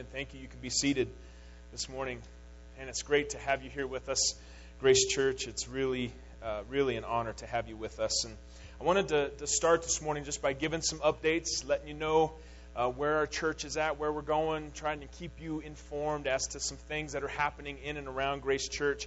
Amen. Thank you. You can be seated this morning. And it's great to have you here with us, Grace Church. It's really, uh, really an honor to have you with us. And I wanted to, to start this morning just by giving some updates, letting you know uh, where our church is at, where we're going, trying to keep you informed as to some things that are happening in and around Grace Church.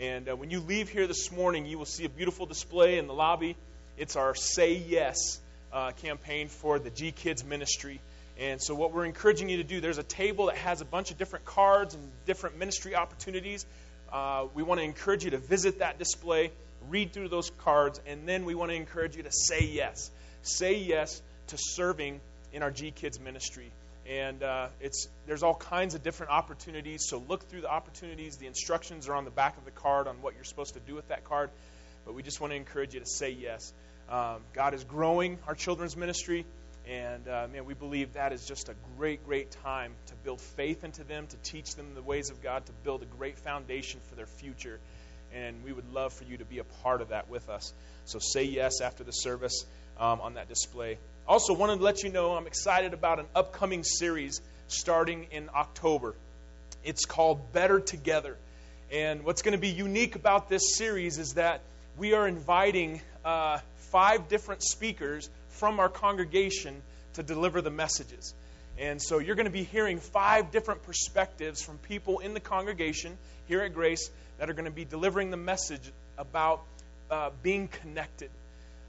And uh, when you leave here this morning, you will see a beautiful display in the lobby. It's our Say Yes uh, campaign for the G Kids ministry. And so, what we're encouraging you to do, there's a table that has a bunch of different cards and different ministry opportunities. Uh, we want to encourage you to visit that display, read through those cards, and then we want to encourage you to say yes. Say yes to serving in our G Kids ministry. And uh, it's, there's all kinds of different opportunities, so look through the opportunities. The instructions are on the back of the card on what you're supposed to do with that card. But we just want to encourage you to say yes. Um, God is growing our children's ministry. And uh, man, we believe that is just a great, great time to build faith into them, to teach them the ways of God, to build a great foundation for their future. And we would love for you to be a part of that with us. So say yes after the service um, on that display. Also, wanted to let you know I'm excited about an upcoming series starting in October. It's called Better Together. And what's going to be unique about this series is that we are inviting uh, five different speakers from our congregation to deliver the messages. And so you're going to be hearing five different perspectives from people in the congregation here at Grace that are going to be delivering the message about uh, being connected.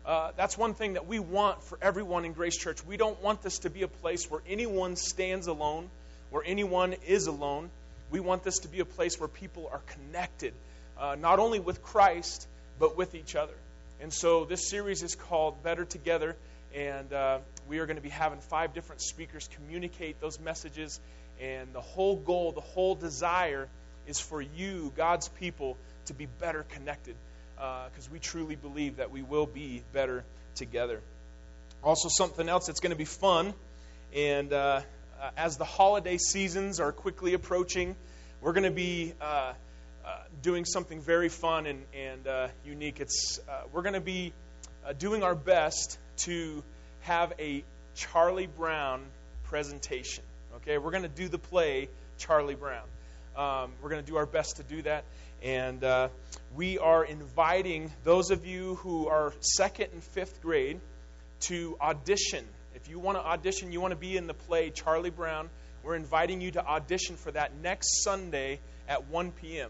Uh, that's one thing that we want for everyone in Grace Church. We don't want this to be a place where anyone stands alone, where anyone is alone. We want this to be a place where people are connected, uh, not only with Christ, but with each other. And so this series is called Better Together. And uh, we are going to be having five different speakers communicate those messages. And the whole goal, the whole desire is for you, God's people, to be better connected. Because uh, we truly believe that we will be better together. Also, something else that's going to be fun. And uh, uh, as the holiday seasons are quickly approaching, we're going to be uh, uh, doing something very fun and, and uh, unique. It's, we're going to be doing our best to have a Charlie Brown presentation. Okay, we're going to do the play Charlie Brown. Um, we're going to do our best to do that. And uh, we are inviting those of you who are second and fifth grade to audition. If you want to audition, you want to be in the play Charlie Brown, we're inviting you to audition for that next Sunday at 1 p.m.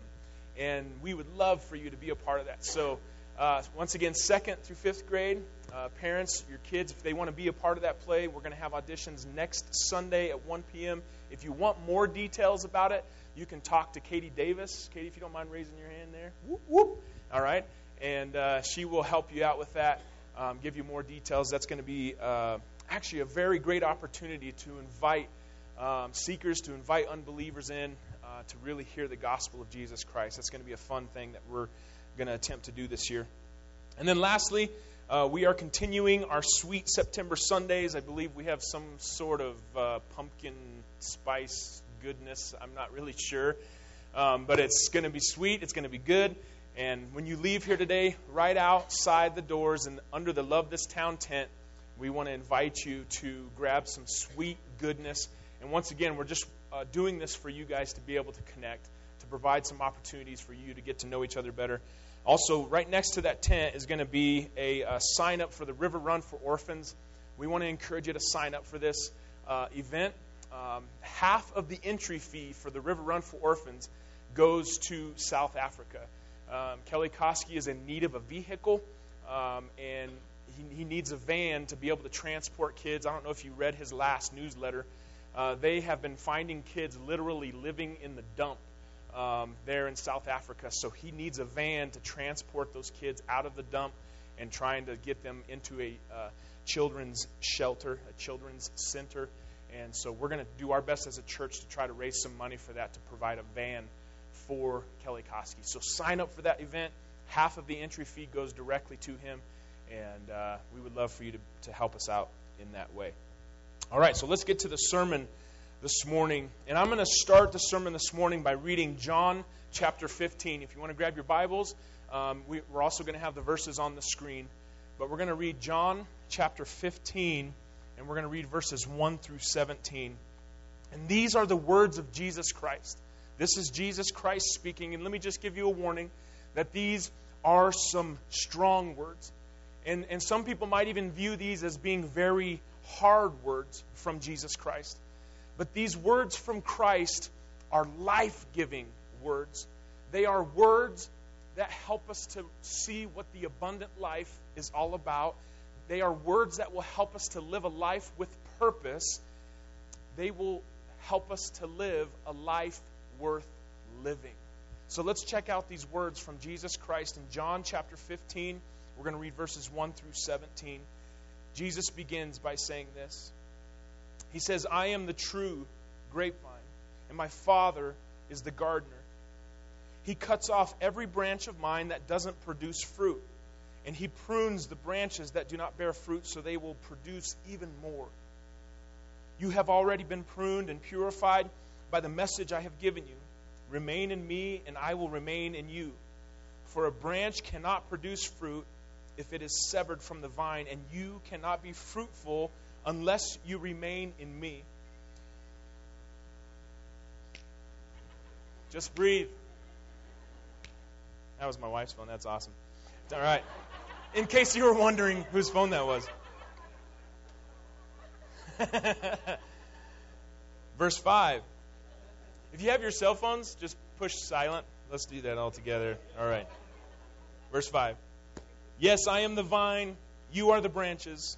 And we would love for you to be a part of that. So, uh, once again, second through fifth grade, uh, parents, your kids, if they want to be a part of that play, we're going to have auditions next Sunday at 1 p.m. If you want more details about it, you can talk to Katie Davis. Katie, if you don't mind raising your hand there. Whoop, whoop. All right. And uh, she will help you out with that, um, give you more details. That's going to be uh, actually a very great opportunity to invite um, seekers, to invite unbelievers in, uh, to really hear the gospel of Jesus Christ. That's going to be a fun thing that we're going to attempt to do this year. And then lastly, uh, we are continuing our sweet September Sundays. I believe we have some sort of uh, pumpkin spice goodness. I'm not really sure. Um, but it's going to be sweet, it's going to be good. And when you leave here today, right outside the doors and under the Love This Town tent, we want to invite you to grab some sweet goodness. And once again, we're just uh, doing this for you guys to be able to connect to provide some opportunities for you to get to know each other better. Also, right next to that tent is going to be a, a sign up for the River Run for Orphans. We want to encourage you to sign up for this uh, event. Um, half of the entry fee for the River Run for Orphans goes to South Africa. Um, Kelly Koski is in need of a vehicle, um, and he, he, needs a van to be able to transport kids. I don't know if you read his last newsletter. Uh, they have been finding kids literally living in the dump um, there in South Africa. So he needs a van to transport those kids out of the dump and trying to get them into a uh, children's shelter, a children's center. And so we're going to do our best as a church to try to raise some money for that to provide a van for Kelly Koski. So sign up for that event. Half of the entry fee goes directly to him, and uh, we would love for you to, to help us out in that way. All right, so let's get to the sermon this morning. And I'm going to start the sermon this morning by reading John chapter 15. If you want to grab your Bibles, um, we, we're also going to have the verses on the screen. But we're going to read John chapter 15, and we're going to read verses 1 through 17. And these are the words of Jesus Christ. This is Jesus Christ speaking. And let me just give you a warning that these are some strong words. And, and some people might even view these as being very hard words from Jesus Christ. But these words from Christ are life giving words. They are words that help us to see what the abundant life is all about. They are words that will help us to live a life with purpose. They will help us to live a life worth living. So let's check out these words from Jesus Christ in John chapter 15. We're going to read verses 1 through 17. Jesus begins by saying this He says, I am the true grapevine, and my Father is the gardener. He cuts off every branch of mine that doesn't produce fruit, and he prunes the branches that do not bear fruit so they will produce even more. You have already been pruned and purified by the message I have given you. Remain in me, and I will remain in you. For a branch cannot produce fruit if it is severed from the vine, and you cannot be fruitful unless you remain in me. Just breathe. That was my wife's phone. That's awesome. All right. In case you were wondering whose phone that was. Verse 5. If you have your cell phones, just push silent. Let's do that all together. All right. Verse 5. Yes, I am the vine, you are the branches.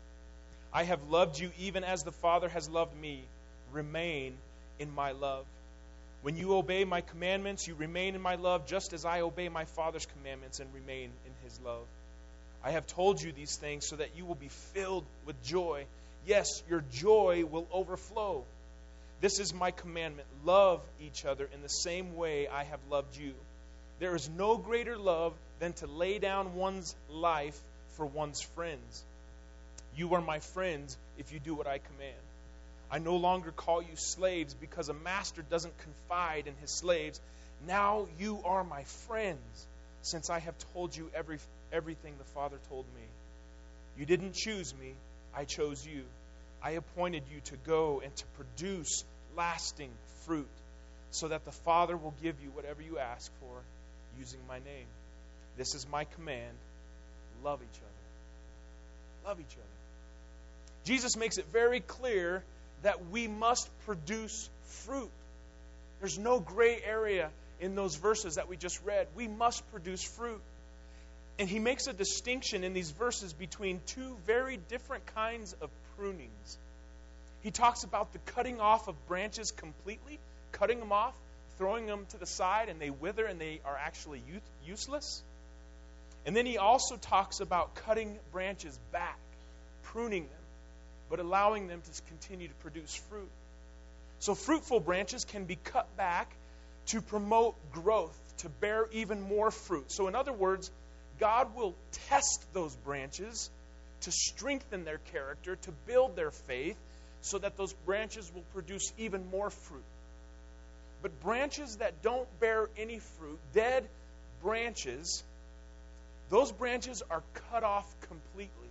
I have loved you even as the Father has loved me. Remain in my love. When you obey my commandments, you remain in my love, just as I obey my Father's commandments and remain in his love. I have told you these things so that you will be filled with joy. Yes, your joy will overflow. This is my commandment love each other in the same way I have loved you. There is no greater love than to lay down one's life for one's friends. You are my friends if you do what I command. I no longer call you slaves because a master doesn't confide in his slaves. Now you are my friends since I have told you every, everything the Father told me. You didn't choose me, I chose you. I appointed you to go and to produce lasting fruit so that the Father will give you whatever you ask for using my name. This is my command love each other. Love each other. Jesus makes it very clear that we must produce fruit. There's no gray area in those verses that we just read. We must produce fruit. And he makes a distinction in these verses between two very different kinds of prunings. He talks about the cutting off of branches completely, cutting them off, throwing them to the side, and they wither and they are actually useless. And then he also talks about cutting branches back, pruning them but allowing them to continue to produce fruit. So, fruitful branches can be cut back to promote growth, to bear even more fruit. So, in other words, God will test those branches to strengthen their character, to build their faith, so that those branches will produce even more fruit. But branches that don't bear any fruit, dead branches, those branches are cut off completely.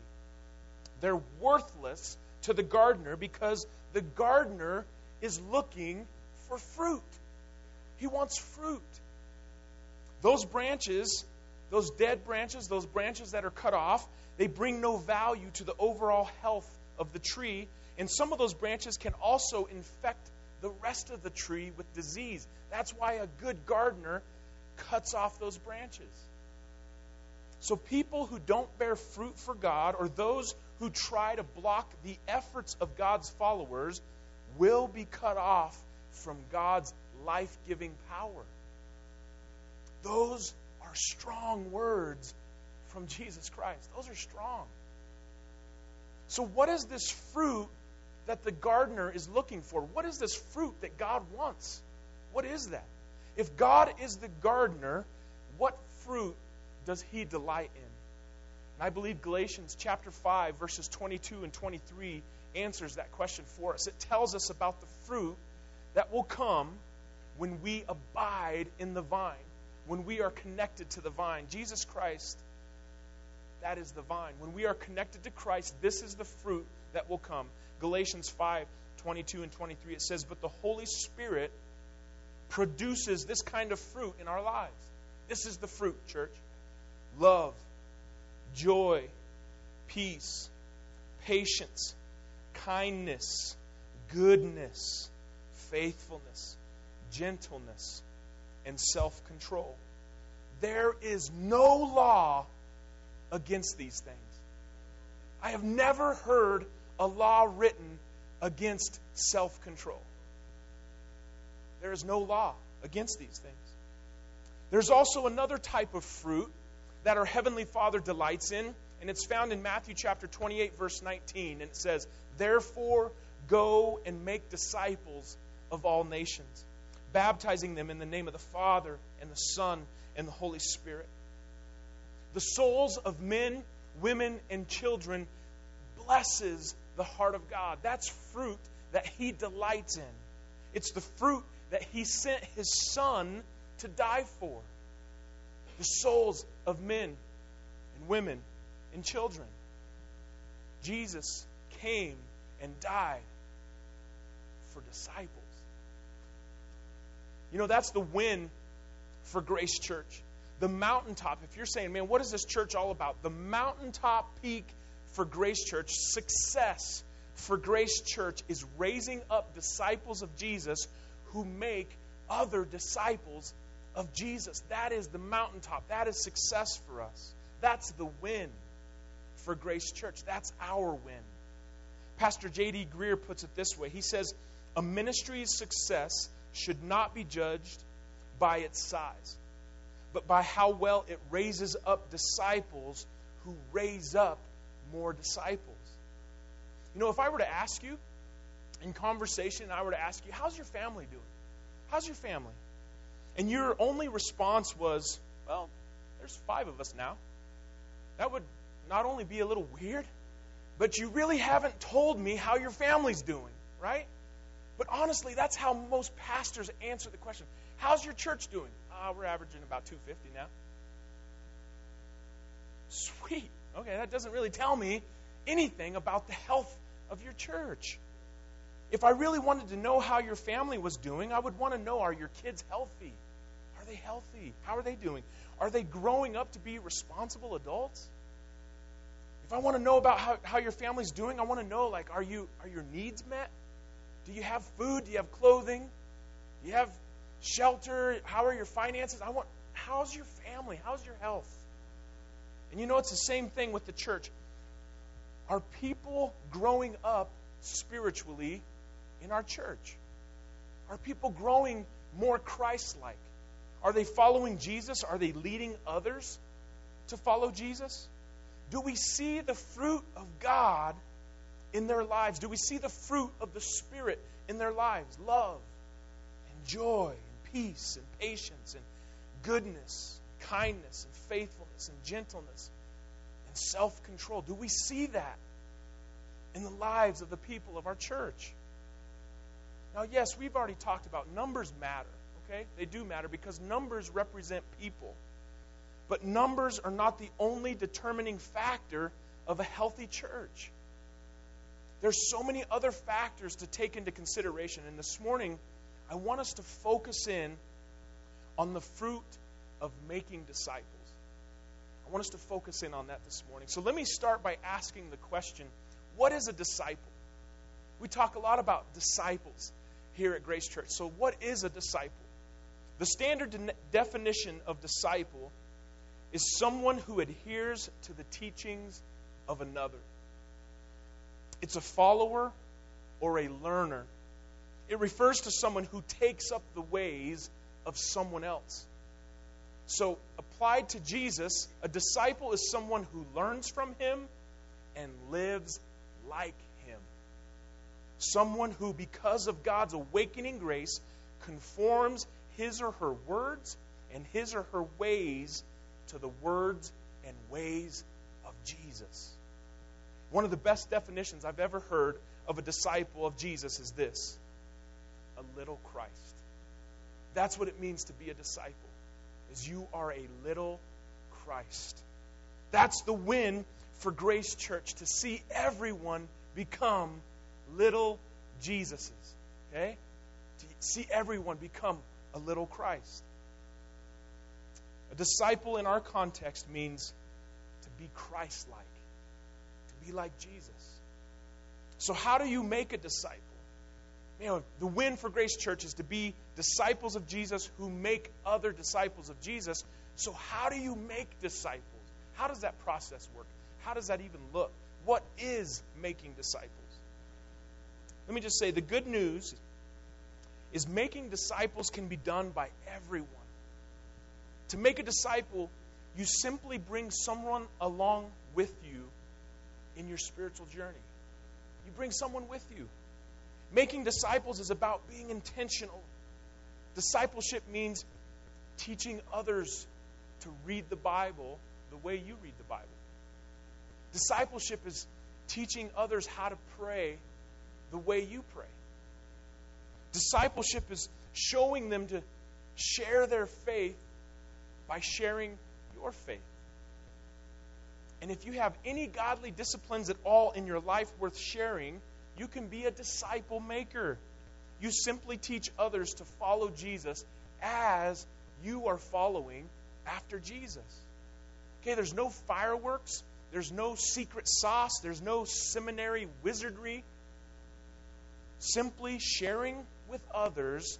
They're worthless to the gardener because the gardener is looking for fruit. He wants fruit. Those branches, those dead branches, those branches that are cut off, they bring no value to the overall health of the tree. And some of those branches can also infect the rest of the tree with disease. That's why a good gardener cuts off those branches. So, people who don't bear fruit for God, or those who try to block the efforts of God's followers, will be cut off from God's life giving power. Those are strong words from Jesus Christ. Those are strong. So, what is this fruit that the gardener is looking for. What is this fruit that God wants? What is that? If God is the gardener, what fruit does he delight in? And I believe Galatians chapter 5, verses 22 and 23 answers that question for us. It tells us about the fruit that will come when we abide in the vine, when we are connected to the vine. Jesus Christ, that is the vine. When we are connected to Christ, this is the fruit that will come. Galatians 5 22 and 23, it says, But the Holy Spirit produces this kind of fruit in our lives. This is the fruit, church love, joy, peace, patience, kindness, goodness, faithfulness, gentleness, and self control. There is no law against these things. I have never heard a law written against self control. There is no law against these things. There's also another type of fruit that our Heavenly Father delights in, and it's found in Matthew chapter 28, verse 19. And it says, Therefore, go and make disciples of all nations, baptizing them in the name of the Father, and the Son, and the Holy Spirit. The souls of men, women, and children blesses the heart of God. That's fruit that He delights in. It's the fruit that He sent His Son to die for. The souls of men and women and children. Jesus came and died for disciples. You know, that's the win for Grace Church. The mountaintop, if you're saying, man, what is this church all about? The mountaintop peak for Grace Church, success for Grace Church is raising up disciples of Jesus who make other disciples of Jesus. That is the mountaintop. That is success for us. That's the win for Grace Church. That's our win. Pastor J.D. Greear puts it this way He says, A ministry's success should not be judged by its size, but by how well it raises up disciples who raise up more disciples. You know, if I were to ask you in conversation, I were to ask you, How's your family doing? How's your family? And your only response was, Well, there's five of us now. That would not only be a little weird, but you really haven't told me how your family's doing, right? But honestly, that's how most pastors answer the question How's your church doing? Uh, we're averaging about 250 now. Sweet. Okay, that doesn't really tell me anything about the health of your church. If I really wanted to know how your family was doing, I would want to know are your kids healthy? They healthy? How are they doing? Are they growing up to be responsible adults? If I want to know about how, how your family's doing, I want to know like are you are your needs met? Do you have food? Do you have clothing? Do you have shelter? How are your finances? I want how's your family? How's your health? And you know it's the same thing with the church. Are people growing up spiritually in our church? Are people growing more Christ like? Are they following Jesus? Are they leading others to follow Jesus? Do we see the fruit of God in their lives? Do we see the fruit of the Spirit in their lives? Love and joy and peace and patience and goodness, and kindness and faithfulness and gentleness and self control. Do we see that in the lives of the people of our church? Now, yes, we've already talked about numbers matter, okay? They do matter because numbers represent people. But numbers are not the only determining factor of a healthy church. There's so many other factors to take into consideration. And this morning, I want us to focus in on the fruit of making disciples. I want us to focus in on that this morning. So let me start by asking the question what is a disciple? We talk a lot about disciples here at Grace Church. So, what is a disciple? The standard de- definition of disciple is someone who adheres to the teachings of another. It's a follower or a learner. It refers to someone who takes up the ways of someone else. So, applied to Jesus, a disciple is someone who learns from him and lives like him. Someone who, because of God's awakening grace, conforms his or her words and his or her ways to the words and ways of Jesus. One of the best definitions I've ever heard of a disciple of Jesus is this a little Christ. That's what it means to be a disciple. Is you are a little Christ. That's the win for Grace Church to see everyone become little Jesuses. Okay? To see everyone become a little Christ. A disciple in our context means to be Christ like, to be like Jesus. So, how do you make a disciple? You know, the win for Grace Church is to be disciples of Jesus who make other disciples of Jesus. So, how do you make disciples? How does that process work? How does that even look? What is making disciples? Let me just say the good news is making disciples can be done by everyone. To make a disciple, you simply bring someone along with you in your spiritual journey. You bring someone with you. Making disciples is about being intentional. Discipleship means teaching others to read the Bible the way you read the Bible. Discipleship is teaching others how to pray the way you pray. Discipleship is showing them to share their faith by sharing your faith. And if you have any godly disciplines at all in your life worth sharing, you can be a disciple maker. You simply teach others to follow Jesus as you are following after Jesus. Okay, there's no fireworks, there's no secret sauce, there's no seminary wizardry. Simply sharing with others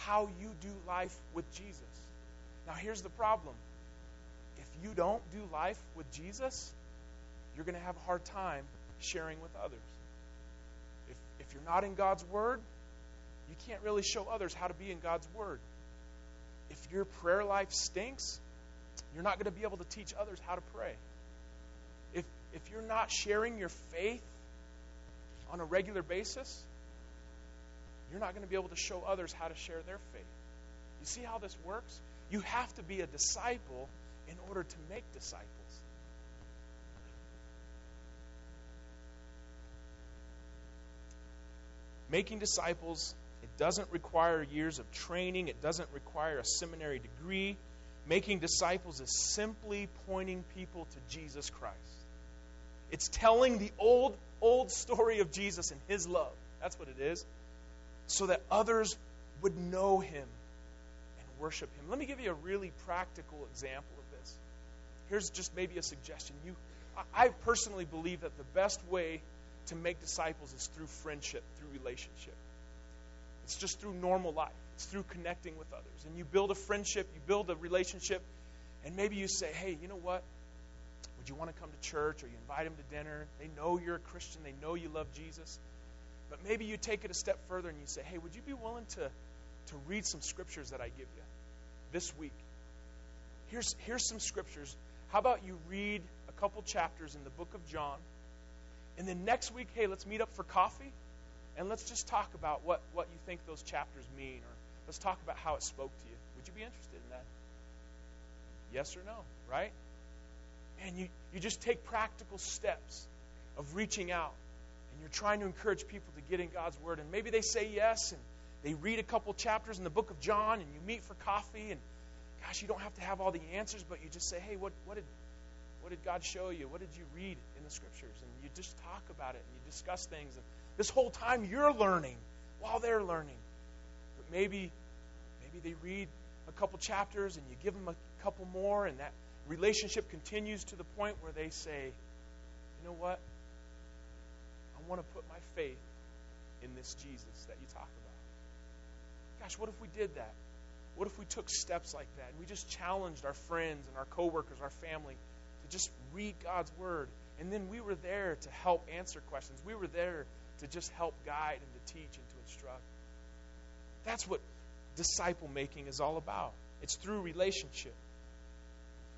how you do life with Jesus. Now, here's the problem if you don't do life with Jesus, you're going to have a hard time sharing with others. If, if you're not in God's Word, you can't really show others how to be in God's Word. If your prayer life stinks, you're not going to be able to teach others how to pray. If, if you're not sharing your faith on a regular basis, you're not going to be able to show others how to share their faith. You see how this works? You have to be a disciple in order to make disciples. Making disciples, it doesn't require years of training, it doesn't require a seminary degree. Making disciples is simply pointing people to Jesus Christ. It's telling the old, old story of Jesus and his love. That's what it is. So that others would know him and worship him. Let me give you a really practical example of this. Here's just maybe a suggestion. You, I personally believe that the best way to make disciples is through friendship, through relationship. It's just through normal life. It's through connecting with others. And you build a friendship, you build a relationship, and maybe you say, hey, you know what? Would you want to come to church? Or you invite them to dinner. They know you're a Christian, they know you love Jesus. But maybe you take it a step further and you say, hey, would you be willing to, to read some scriptures that I give you this week? Here's, here's some scriptures. How about you read a couple chapters in the book of John? And then next week, hey, let's meet up for coffee and let's just talk about what, what you think those chapters mean or Let's talk about how it spoke to you. Would you be interested in that? Yes or no, right? And you, you just take practical steps of reaching out and you're trying to encourage people to get in God's Word. And maybe they say yes and they read a couple chapters in the book of John and you meet for coffee and gosh, you don't have to have all the answers, but you just say, hey, what, what, did, what did God show you? What did you read in the Scriptures? And you just talk about it and you discuss things. And this whole time you're learning while they're learning But maybe maybe they read a couple chapters and you give them a couple more and that relationship continues to the point where they say, "You know what? Want to put my faith in this Jesus that you talk about." Gosh, what if we did that? What if we took steps like that and we just challenged our friends and our coworkers, our family to just read God's word and then we were there to help answer questions. We were there to just help guide and to teach and to instruct. That's what disciple making is all about. It's through relationship.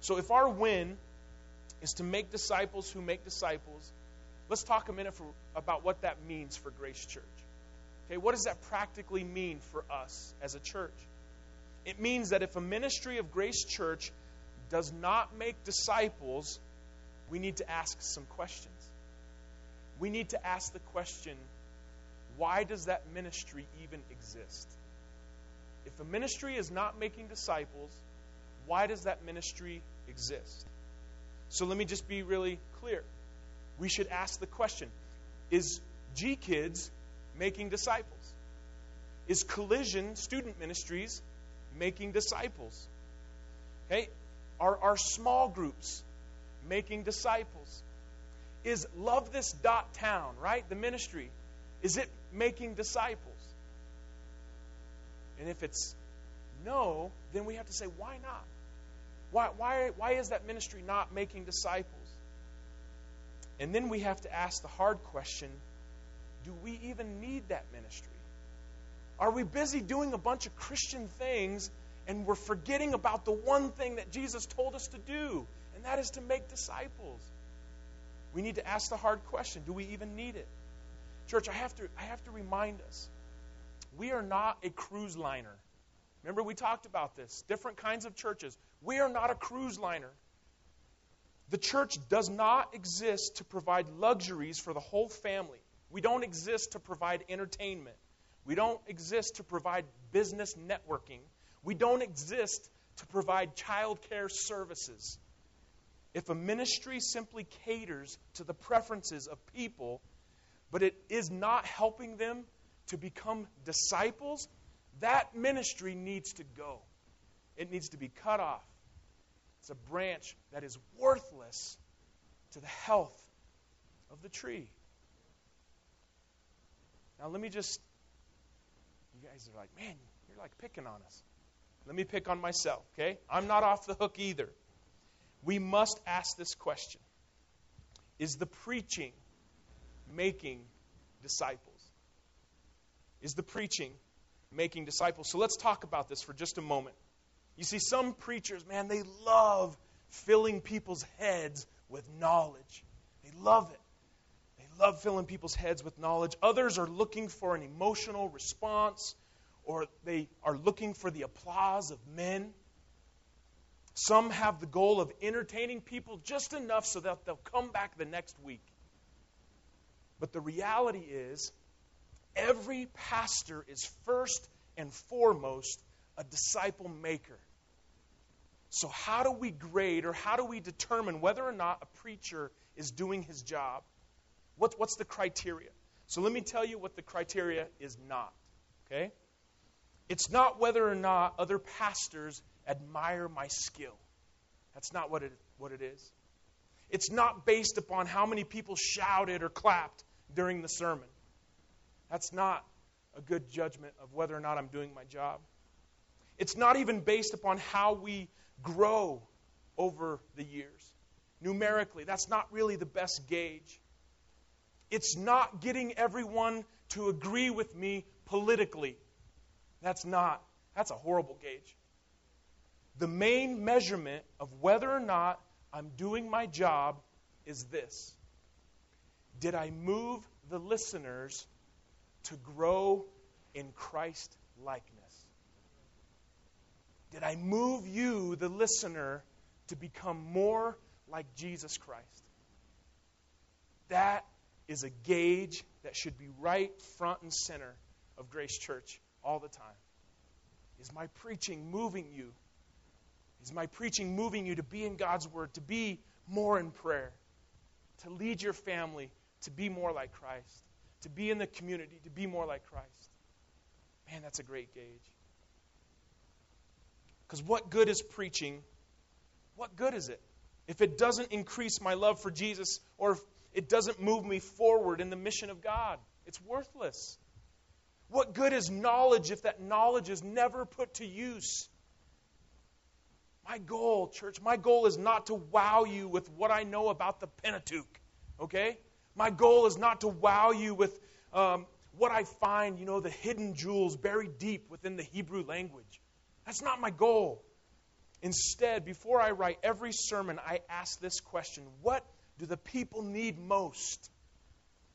So if our win is to make disciples who make disciples, let's talk a minute for, about what that means for Grace Church. Okay, what does that practically mean for us as a church? It means that if a ministry of Grace Church does not make disciples, we need to ask some questions. We need to ask the question why does that ministry even exist? If a ministry is not making disciples, why does that ministry exist? So let me just be really clear. We should ask the question Is G Kids making disciples? Is Collision Student Ministries making disciples? Okay? Are our small groups making disciples? Is Love This Dot Town, right? The ministry, is it making disciples? And if it's no, then we have to say, why not? Why, why, why is that ministry not making disciples? And then we have to ask the hard question do we even need that ministry? Are we busy doing a bunch of Christian things and we're forgetting about the one thing that Jesus told us to do, and that is to make disciples? We need to ask the hard question do we even need it? Church, I have to, I have to remind us we are not a cruise liner. Remember, we talked about this. Different kinds of churches. We are not a cruise liner. The church does not exist to provide luxuries for the whole family. We don't exist to provide entertainment. We don't exist to provide business networking. We don't exist to provide child care services. If a ministry simply caters to the preferences of people, but it is not helping them to become disciples, that ministry needs to go. It needs to be cut off. It's a branch that is worthless to the health of the tree. Now, let me just, you guys are like, man, you're like picking on us. Let me pick on myself, okay? I'm not off the hook either. We must ask this question Is the preaching making disciples? Is the preaching making disciples? So let's talk about this for just a moment. You see, some preachers, man, they love filling people's heads with knowledge. They love it. They love filling people's heads with knowledge. Others are looking for an emotional response, or they are looking for the applause of men. Some have the goal of entertaining people just enough so that they'll come back the next week. But the reality is, every pastor is first and foremost a disciple maker. So, how do we grade or how do we determine whether or not a preacher is doing his job? What, what's the criteria? So, let me tell you what the criteria is not. Okay? It's not whether or not other pastors admire my skill. That's not what it, what it is. It's not based upon how many people shouted or clapped during the sermon. That's not a good judgment of whether or not I'm doing my job. It's not even based upon how we grow over the years. Numerically, that's not really the best gauge. It's not getting everyone to agree with me politically. That's not, that's a horrible gauge. The main measurement of whether or not I'm doing my job is this Did I move the listeners to grow in Christ likeness? Did I move you, the listener, to become more like Jesus Christ? That is a gauge that should be right front and center of Grace Church all the time. Is my preaching moving you? Is my preaching moving you to be in God's Word, to be more in prayer, to lead your family to be more like Christ, to be in the community, to be more like Christ? Man, that's a great gauge. Because what good is preaching? What good is it? If it doesn't increase my love for Jesus or if it doesn't move me forward in the mission of God, it's worthless. What good is knowledge if that knowledge is never put to use? My goal, church, my goal is not to wow you with what I know about the Pentateuch, okay? My goal is not to wow you with um, what I find, you know, the hidden jewels buried deep within the Hebrew language. That's not my goal. Instead, before I write every sermon, I ask this question What do the people need most?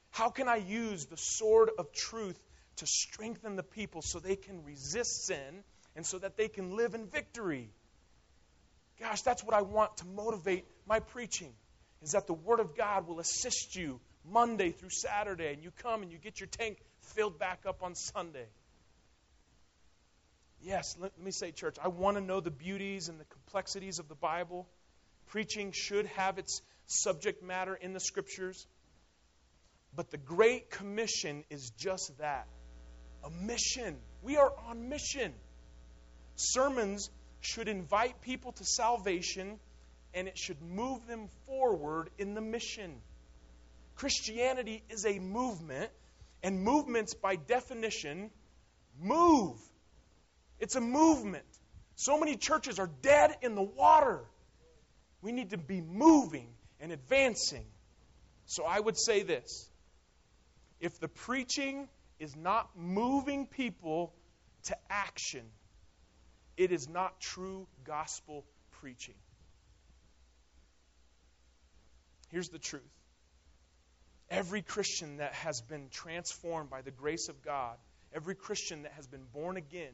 How can I use the sword of truth to strengthen the people so they can resist sin and so that they can live in victory? Gosh, that's what I want to motivate my preaching is that the Word of God will assist you Monday through Saturday, and you come and you get your tank filled back up on Sunday. Yes, let, me say, church, I want to know the beauties and the complexities of the Bible. Preaching should have its subject matter in the Scriptures. But the Great Commission is just that a mission. We are on mission. Sermons should invite people to salvation and it should move them forward in the mission. Christianity is a movement, and movements, by definition, move. It's a movement. So many churches are dead in the water. We need to be moving and advancing. So I would say this if the preaching is not moving people to action, it is not true gospel preaching. Here's the truth every Christian that has been transformed by the grace of God, every Christian that has been born again,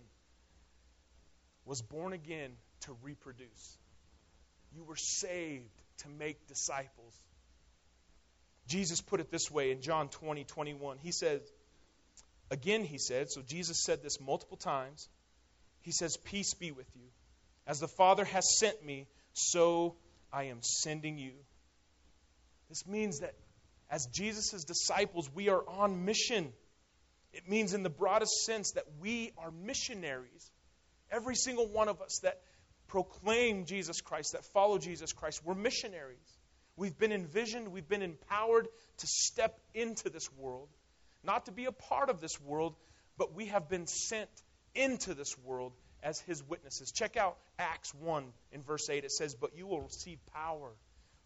was born again to reproduce. You were saved to make disciples. Jesus put it this way in John 20, 21. He says, again, he said, so Jesus said this multiple times. He says, Peace be with you. As the Father has sent me, so I am sending you. This means that as Jesus' disciples, we are on mission. It means, in the broadest sense, that we are missionaries. Every single one of us that proclaim Jesus Christ, that follow Jesus Christ, we're missionaries. We've been envisioned, we've been empowered to step into this world, not to be a part of this world, but we have been sent into this world as his witnesses. Check out Acts 1 in verse 8. It says, But you will receive power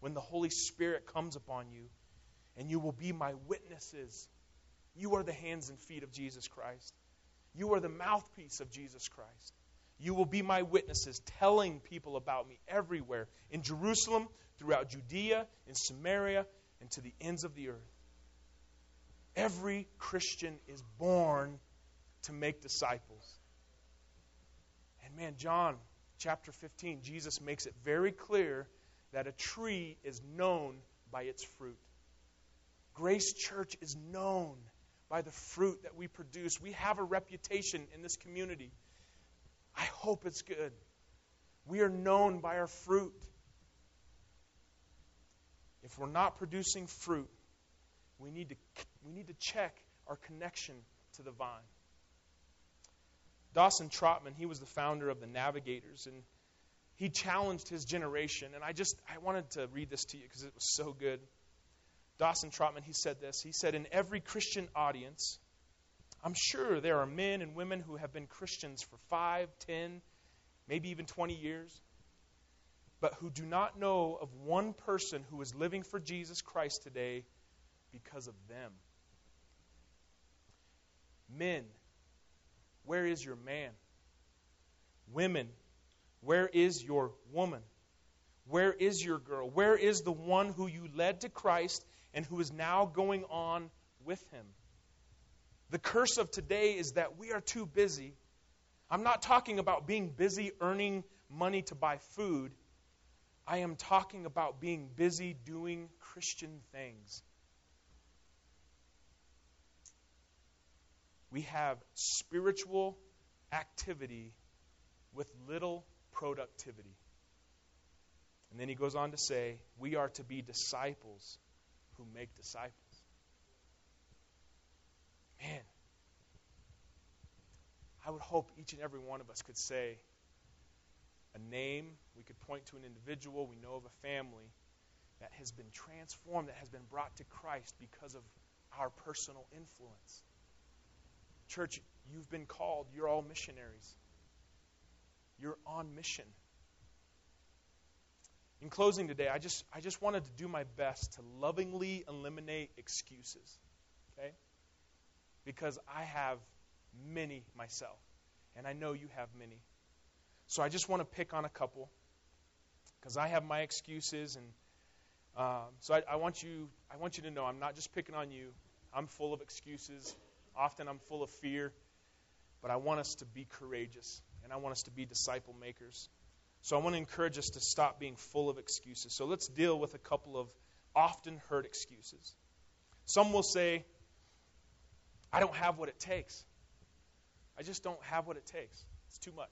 when the Holy Spirit comes upon you, and you will be my witnesses. You are the hands and feet of Jesus Christ. You are the mouthpiece of Jesus Christ. You will be my witnesses, telling people about me everywhere in Jerusalem, throughout Judea, in Samaria, and to the ends of the earth. Every Christian is born to make disciples. And man, John chapter 15, Jesus makes it very clear that a tree is known by its fruit. Grace Church is known by the fruit that we produce. We have a reputation in this community. I hope it's good. We are known by our fruit. If we're not producing fruit, we need to, we need to check our connection to the vine. Dawson Trotman, he was the founder of the Navigators, and he challenged his generation. And I just I wanted to read this to you because it was so good. Dawson Trotman, he said this. He said, In every Christian audience, I'm sure there are men and women who have been Christians for five, ten, maybe even 20 years, but who do not know of one person who is living for Jesus Christ today because of them. Men, where is your man? Women, where is your woman? Where is your girl? Where is the one who you led to Christ and who is now going on with him? The curse of today is that we are too busy. I'm not talking about being busy earning money to buy food. I am talking about being busy doing Christian things. We have spiritual activity with little productivity. And then he goes on to say, We are to be disciples who make disciples. Man, I would hope each and every one of us could say a name, we could point to an individual, we know of a family that has been transformed, that has been brought to Christ because of our personal influence. Church, you've been called, you're all missionaries. You're on mission. In closing today, I just, I just wanted to do my best to lovingly eliminate excuses. Okay? Because I have many myself. And I know you have many. So I just want to pick on a couple. Because I have my excuses. And um, so I, I, want you, I want you to know I'm not just picking on you. I'm full of excuses. Often I'm full of fear. But I want us to be courageous, and I want us to be disciple makers. So I want to encourage us to stop being full of excuses. So let's deal with a couple of often heard excuses. Some will say, I don't have what it takes. I just don't have what it takes. It's too much.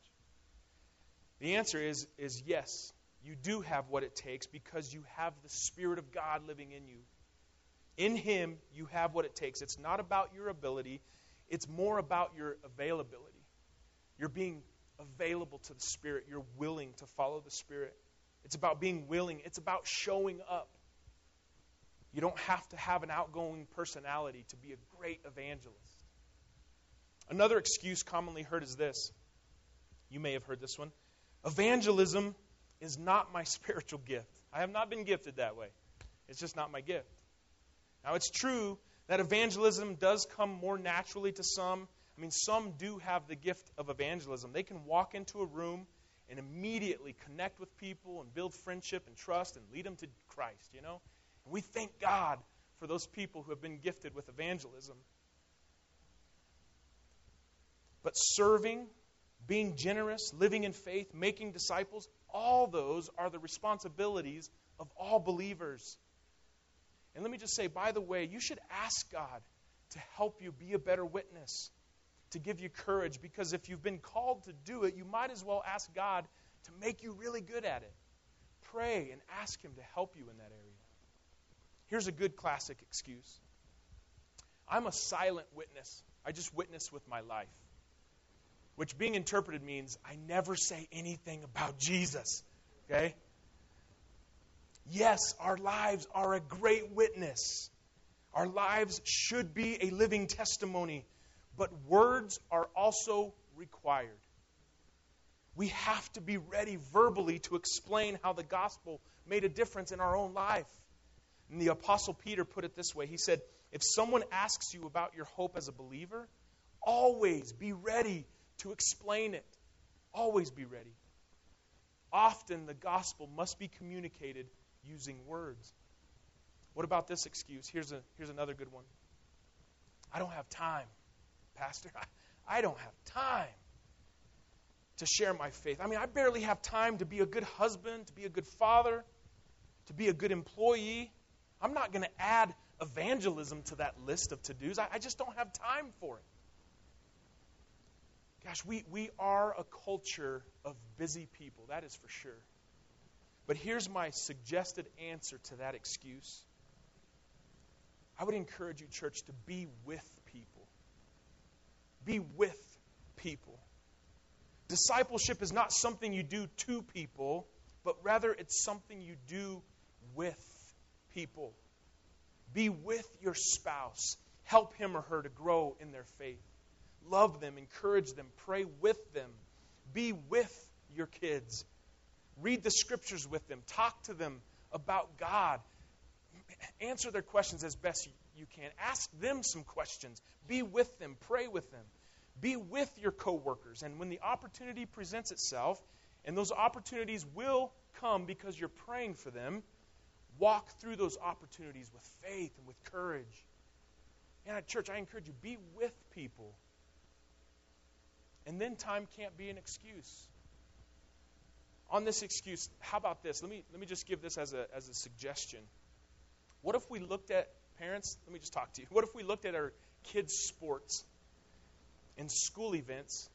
The answer is, is yes, you do have what it takes because you have the Spirit of God living in you. In Him, you have what it takes. It's not about your ability, it's more about your availability. You're being available to the Spirit, you're willing to follow the Spirit. It's about being willing, it's about showing up. You don't have to have an outgoing personality to be a great evangelist. Another excuse commonly heard is this. You may have heard this one. Evangelism is not my spiritual gift. I have not been gifted that way. It's just not my gift. Now, it's true that evangelism does come more naturally to some. I mean, some do have the gift of evangelism. They can walk into a room and immediately connect with people and build friendship and trust and lead them to Christ, you know? We thank God for those people who have been gifted with evangelism. But serving, being generous, living in faith, making disciples, all those are the responsibilities of all believers. And let me just say, by the way, you should ask God to help you be a better witness, to give you courage, because if you've been called to do it, you might as well ask God to make you really good at it. Pray and ask Him to help you in that area. Here's a good classic excuse I'm a silent witness. I just witness with my life. Which being interpreted means I never say anything about Jesus. Okay? Yes, our lives are a great witness. Our lives should be a living testimony, but words are also required. We have to be ready verbally to explain how the gospel made a difference in our own life. And the Apostle Peter put it this way He said, If someone asks you about your hope as a believer, always be ready to explain it. Always be ready. Often the gospel must be communicated using words. What about this excuse? Here's, a, here's another good one. I don't have time, Pastor. I, I don't have time to share my faith. I mean, I barely have time to be a good husband, to be a good father, to be a good employee. I'm not going to add evangelism to that list of to dos. I, I just don't have time for it. Gosh, we, we are a culture of busy people, that is for sure. But here's my suggested answer to that excuse. I would encourage you, church, to be with people. Be with people. Discipleship is not something you do to people, but rather it's something you do with people. Be with your spouse. Help him or her to grow in their faith. Love them, encourage them, pray with them. Be with your kids. Read the scriptures with them. Talk to them about God. Answer their questions as best you can. Ask them some questions. Be with them. Pray with them. Be with your coworkers. And when the opportunity presents itself, and those opportunities will come because you're praying for them, walk through those opportunities with faith and with courage. And at church, I encourage you be with people. And then time can't be an excuse on this excuse, how about this? Let me, let me just give this as a, as a suggestion. What if we looked at, parents, let me just talk to you. What if we looked at our kids' sports and school events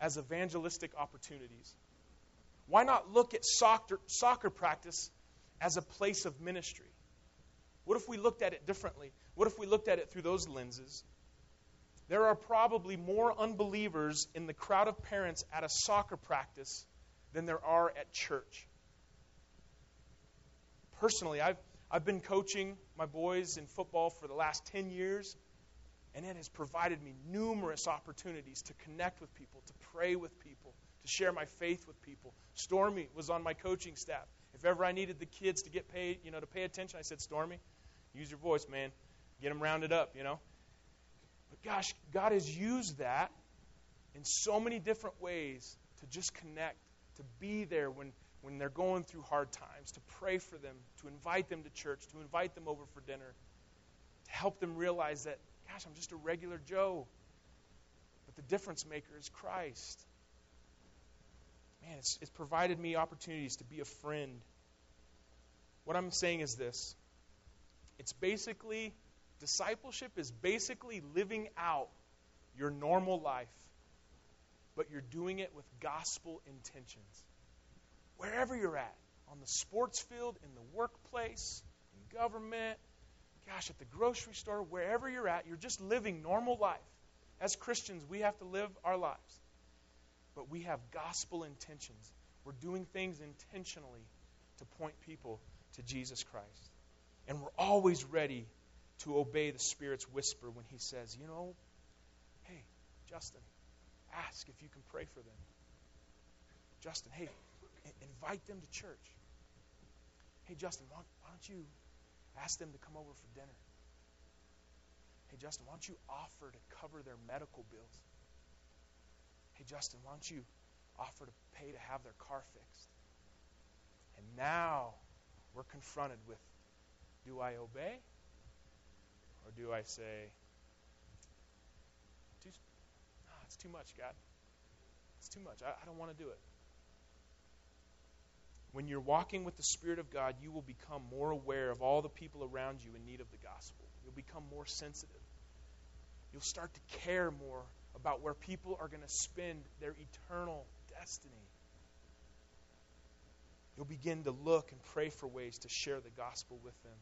as evangelistic opportunities? Why not look at soccer, soccer practice as a place of ministry? What if we looked at it differently? What if we looked at it through those lenses? There are probably more unbelievers in the crowd of parents at a soccer practice than there are at church. Personally, I've, I've been coaching my boys in football for the last 10 years, and it has provided me numerous opportunities to connect with people, to pray with people, to share my faith with people. Stormy was on my coaching staff. If ever I needed the kids to get paid, you know, to pay attention, I said, Stormy, use your voice, man. Get them rounded up, you know. But gosh, God has used that in so many different ways to just connect to be there when, when they're going through hard times, to pray for them, to invite them to church, to invite them over for dinner. to help them realize that, gosh, I'm just a regular Joe. But the difference maker is Christ. It's, it's provided me opportunities to be a friend. What I'm saying is this it's basically, discipleship is basically living out your normal life, but you're doing it with gospel intentions. Wherever you're at, on the sports field, in the workplace, in government, gosh, at the grocery store, wherever you're at, you're just living normal life. As Christians, we have to live our lives. But we have gospel intentions. We're doing things intentionally to point people to Jesus Christ. And we're always ready to obey the Spirit's whisper when He says, you know, hey, Justin, ask if you can pray for them. Justin, hey, invite them to church. Hey, Justin, why, don't you ask them to come over for dinner? Hey, Justin, why don't you offer to cover their medical bills? Hey, Justin, why don't you offer to pay to have their car fixed? And now we're confronted with do I obey? Or do I say, too, it's too much, God? It's too much. I, I don't want to do it. When you're walking with the Spirit of God, you will become more aware of all the people around you in need of the gospel. You'll become more sensitive. You'll start to care more about where people are going to spend their eternal destiny. You'll begin to look and pray for ways to share the gospel with them.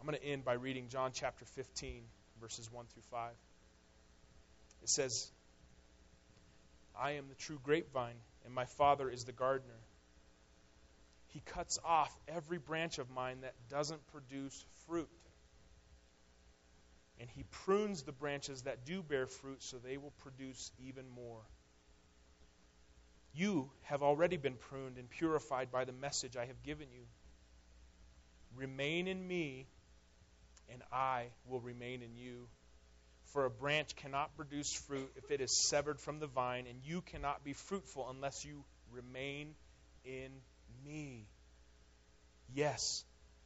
I'm going to end by reading John chapter 15, verses 1 through 5. It says, I am the true grapevine, and my Father is the gardener. He cuts off every branch of mine that doesn't produce fruit. And he prunes the branches that do bear fruit so they will produce even more. You have already been pruned and purified by the message I have given you. Remain in me, and I will remain in you. For a branch cannot produce fruit if it is severed from the vine, and you cannot be fruitful unless you remain in me. Yes,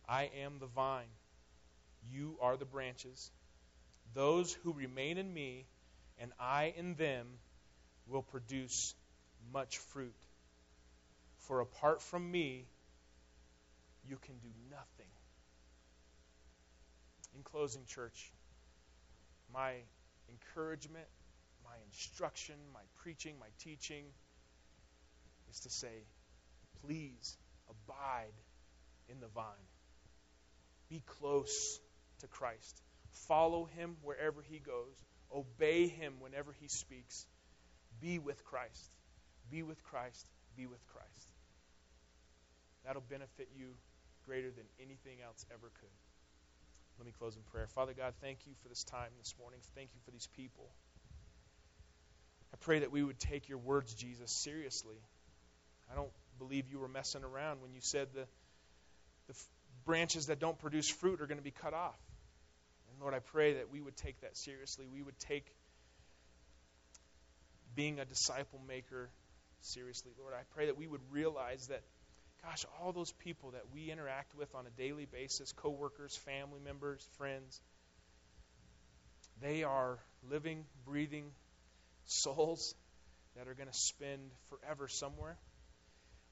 I am the vine. You are the branches. Those who remain in me, and I in them, will produce much fruit. For apart from me, you can do nothing. In closing, church, my encouragement, my instruction, my preaching, my teaching is to say, please abide in the vine. Be close to Christ. Follow him wherever he goes. Obey him whenever he speaks. Be with Christ. Be with Christ. Be with Christ. That'll benefit you greater than anything else ever could. Let me close in prayer. Father God, thank you for this time this morning. Thank you for these people. I pray that we would take your words, Jesus, seriously. I don't believe you were messing around when you said the, the branches that don't produce fruit are going to be cut off. And Lord, I pray that we would take that seriously. We would take being a disciple maker seriously. Lord, I pray that we would realize that gosh, all those people that we interact with on a daily basis coworkers, family members, friends they are living, breathing souls that are going to spend forever somewhere.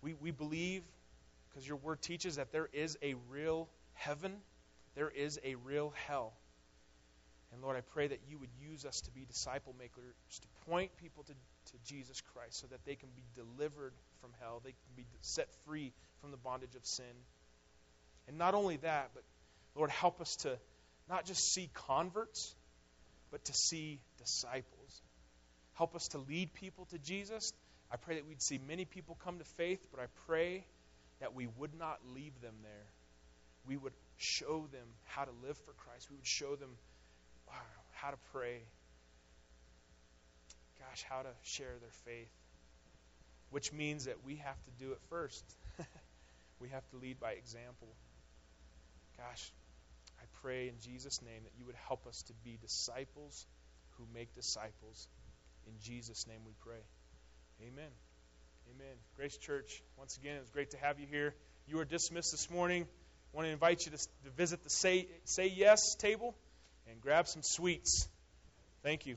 We, we believe, because your word teaches, that there is a real heaven, there is a real hell. And Lord, I pray that you would use us to be disciple makers, to point people to to Jesus Christ so that they can be delivered from hell, they can be set free from the bondage of sin. And not only that, but Lord, help us to not just see converts, but to see disciples. Help us to lead people to Jesus. I pray that we'd see many people come to faith, but I pray that we would not leave them there. We would show them how to live for Christ. We would show them how to pray, gosh, how to share their faith. Which means that we have to do it first. we have to lead by example. Gosh, I pray in Jesus' name that you would help us to be disciples who make disciples. In Jesus' name we pray. Amen. Amen. Grace Church, once again, it was great to have you here. You are dismissed this morning. I want to invite you to, to visit the Say, Say Yes table and grab some sweets. Thank you.